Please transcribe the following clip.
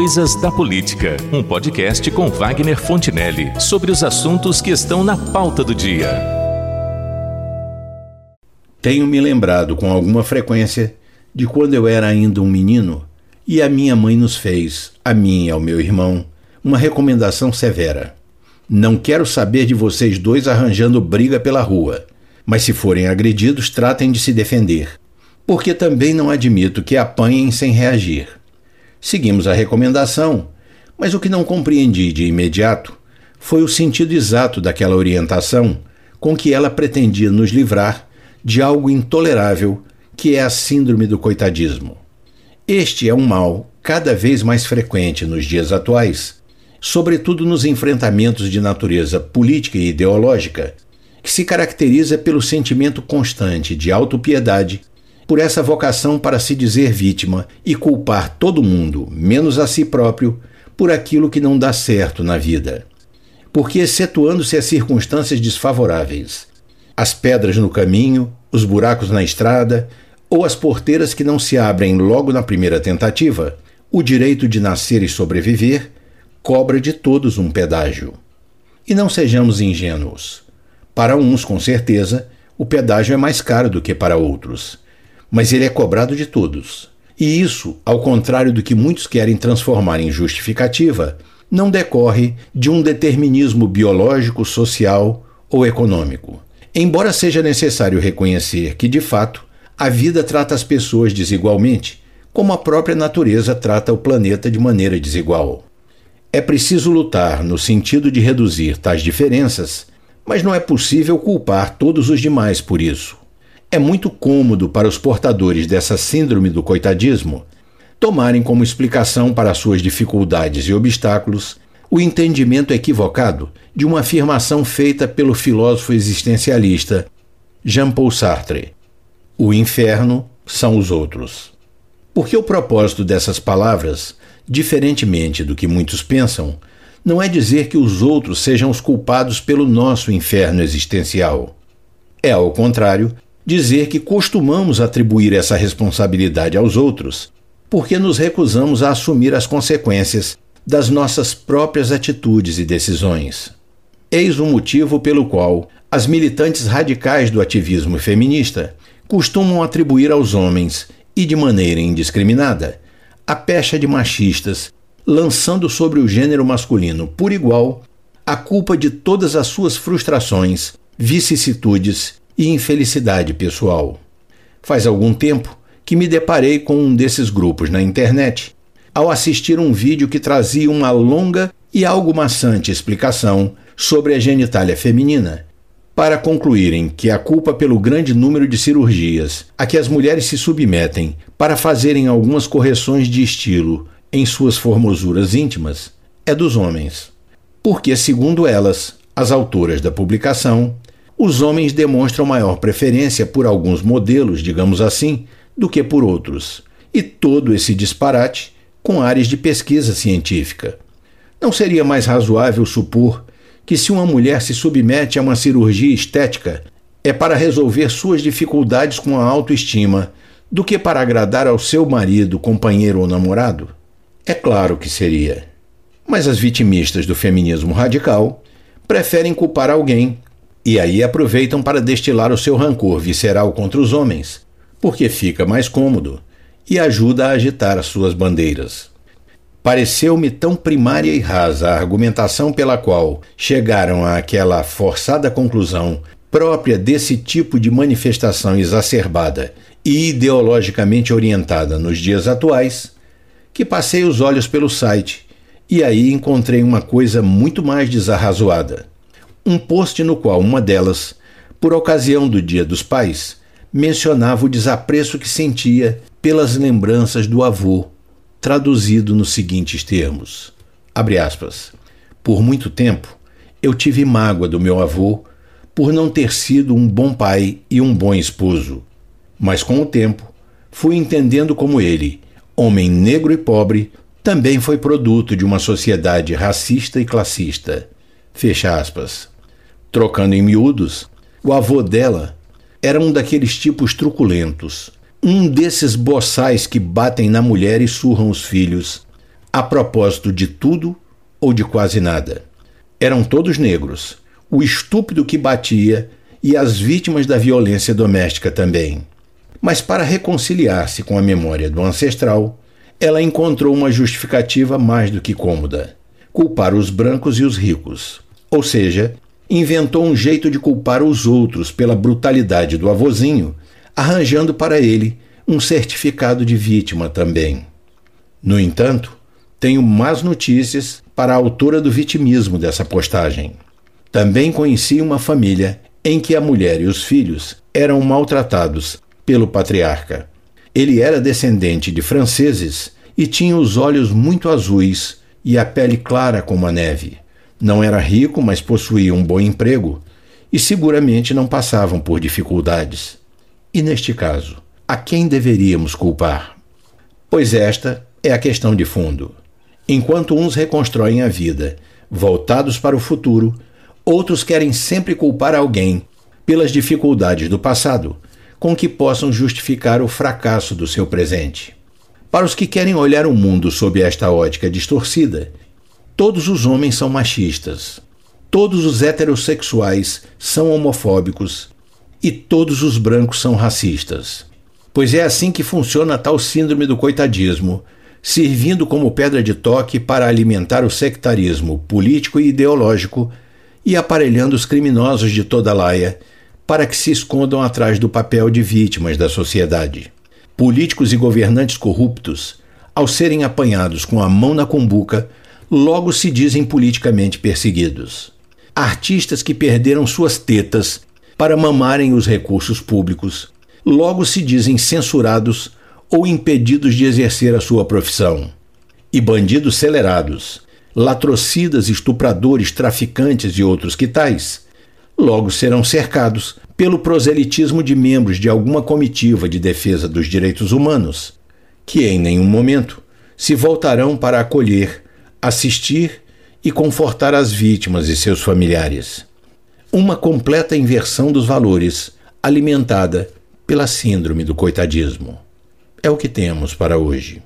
Coisas da Política, um podcast com Wagner Fontinelli sobre os assuntos que estão na pauta do dia. Tenho me lembrado com alguma frequência de quando eu era ainda um menino e a minha mãe nos fez, a mim e ao meu irmão, uma recomendação severa. Não quero saber de vocês dois arranjando briga pela rua, mas se forem agredidos, tratem de se defender, porque também não admito que apanhem sem reagir. Seguimos a recomendação, mas o que não compreendi de imediato foi o sentido exato daquela orientação com que ela pretendia nos livrar de algo intolerável que é a síndrome do coitadismo. Este é um mal cada vez mais frequente nos dias atuais sobretudo nos enfrentamentos de natureza política e ideológica, que se caracteriza pelo sentimento constante de autopiedade, por essa vocação para se dizer vítima e culpar todo mundo, menos a si próprio, por aquilo que não dá certo na vida. Porque, excetuando-se as circunstâncias desfavoráveis, as pedras no caminho, os buracos na estrada ou as porteiras que não se abrem logo na primeira tentativa, o direito de nascer e sobreviver cobra de todos um pedágio. E não sejamos ingênuos. Para uns, com certeza, o pedágio é mais caro do que para outros, mas ele é cobrado de todos. E isso, ao contrário do que muitos querem transformar em justificativa, não decorre de um determinismo biológico, social ou econômico. Embora seja necessário reconhecer que, de fato, a vida trata as pessoas desigualmente, como a própria natureza trata o planeta de maneira desigual. É preciso lutar no sentido de reduzir tais diferenças, mas não é possível culpar todos os demais por isso. É muito cômodo para os portadores dessa síndrome do coitadismo tomarem como explicação para suas dificuldades e obstáculos o entendimento equivocado de uma afirmação feita pelo filósofo existencialista Jean-Paul Sartre: O inferno são os outros. Porque o propósito dessas palavras Diferentemente do que muitos pensam, não é dizer que os outros sejam os culpados pelo nosso inferno existencial. É, ao contrário, dizer que costumamos atribuir essa responsabilidade aos outros porque nos recusamos a assumir as consequências das nossas próprias atitudes e decisões. Eis o motivo pelo qual as militantes radicais do ativismo feminista costumam atribuir aos homens, e de maneira indiscriminada, a pecha de machistas, lançando sobre o gênero masculino por igual a culpa de todas as suas frustrações, vicissitudes e infelicidade pessoal. Faz algum tempo que me deparei com um desses grupos na internet ao assistir um vídeo que trazia uma longa e algo maçante explicação sobre a genitália feminina para concluírem que a culpa pelo grande número de cirurgias a que as mulheres se submetem para fazerem algumas correções de estilo em suas formosuras íntimas é dos homens. Porque, segundo elas, as autoras da publicação, os homens demonstram maior preferência por alguns modelos, digamos assim, do que por outros. E todo esse disparate com áreas de pesquisa científica. Não seria mais razoável supor que se uma mulher se submete a uma cirurgia estética é para resolver suas dificuldades com a autoestima do que para agradar ao seu marido, companheiro ou namorado? É claro que seria. Mas as vitimistas do feminismo radical preferem culpar alguém e aí aproveitam para destilar o seu rancor visceral contra os homens, porque fica mais cômodo e ajuda a agitar as suas bandeiras. Pareceu-me tão primária e rasa a argumentação pela qual chegaram àquela forçada conclusão própria desse tipo de manifestação exacerbada e ideologicamente orientada nos dias atuais, que passei os olhos pelo site e aí encontrei uma coisa muito mais desarrazoada. Um post no qual uma delas, por ocasião do Dia dos Pais, mencionava o desapreço que sentia pelas lembranças do avô traduzido nos seguintes termos: abre aspas. Por muito tempo eu tive mágoa do meu avô por não ter sido um bom pai e um bom esposo, mas com o tempo fui entendendo como ele, homem negro e pobre, também foi produto de uma sociedade racista e classista. Fecha aspas. Trocando em miúdos, o avô dela era um daqueles tipos truculentos, um desses boçais que batem na mulher e surram os filhos, a propósito de tudo ou de quase nada. Eram todos negros, o estúpido que batia e as vítimas da violência doméstica também. Mas para reconciliar-se com a memória do ancestral, ela encontrou uma justificativa mais do que cômoda: culpar os brancos e os ricos. Ou seja, inventou um jeito de culpar os outros pela brutalidade do avozinho, arranjando para ele um certificado de vítima também. No entanto, tenho más notícias para a autora do vitimismo dessa postagem. Também conheci uma família em que a mulher e os filhos eram maltratados pelo patriarca. Ele era descendente de franceses e tinha os olhos muito azuis e a pele clara como a neve. Não era rico, mas possuía um bom emprego e seguramente não passavam por dificuldades. E neste caso, a quem deveríamos culpar? Pois esta é a questão de fundo. Enquanto uns reconstroem a vida, voltados para o futuro, outros querem sempre culpar alguém pelas dificuldades do passado, com que possam justificar o fracasso do seu presente. Para os que querem olhar o mundo sob esta ótica distorcida, todos os homens são machistas, todos os heterossexuais são homofóbicos e todos os brancos são racistas. Pois é assim que funciona tal síndrome do coitadismo servindo como pedra de toque para alimentar o sectarismo político e ideológico e aparelhando os criminosos de toda laia para que se escondam atrás do papel de vítimas da sociedade. Políticos e governantes corruptos, ao serem apanhados com a mão na cumbuca, logo se dizem politicamente perseguidos. Artistas que perderam suas tetas para mamarem os recursos públicos, logo se dizem censurados ou impedidos de exercer a sua profissão. E bandidos celerados, latrocidas, estupradores, traficantes e outros que tais, logo serão cercados pelo proselitismo de membros de alguma comitiva de defesa dos direitos humanos, que em nenhum momento se voltarão para acolher, assistir e confortar as vítimas e seus familiares. Uma completa inversão dos valores, alimentada pela síndrome do coitadismo. É o que temos para hoje.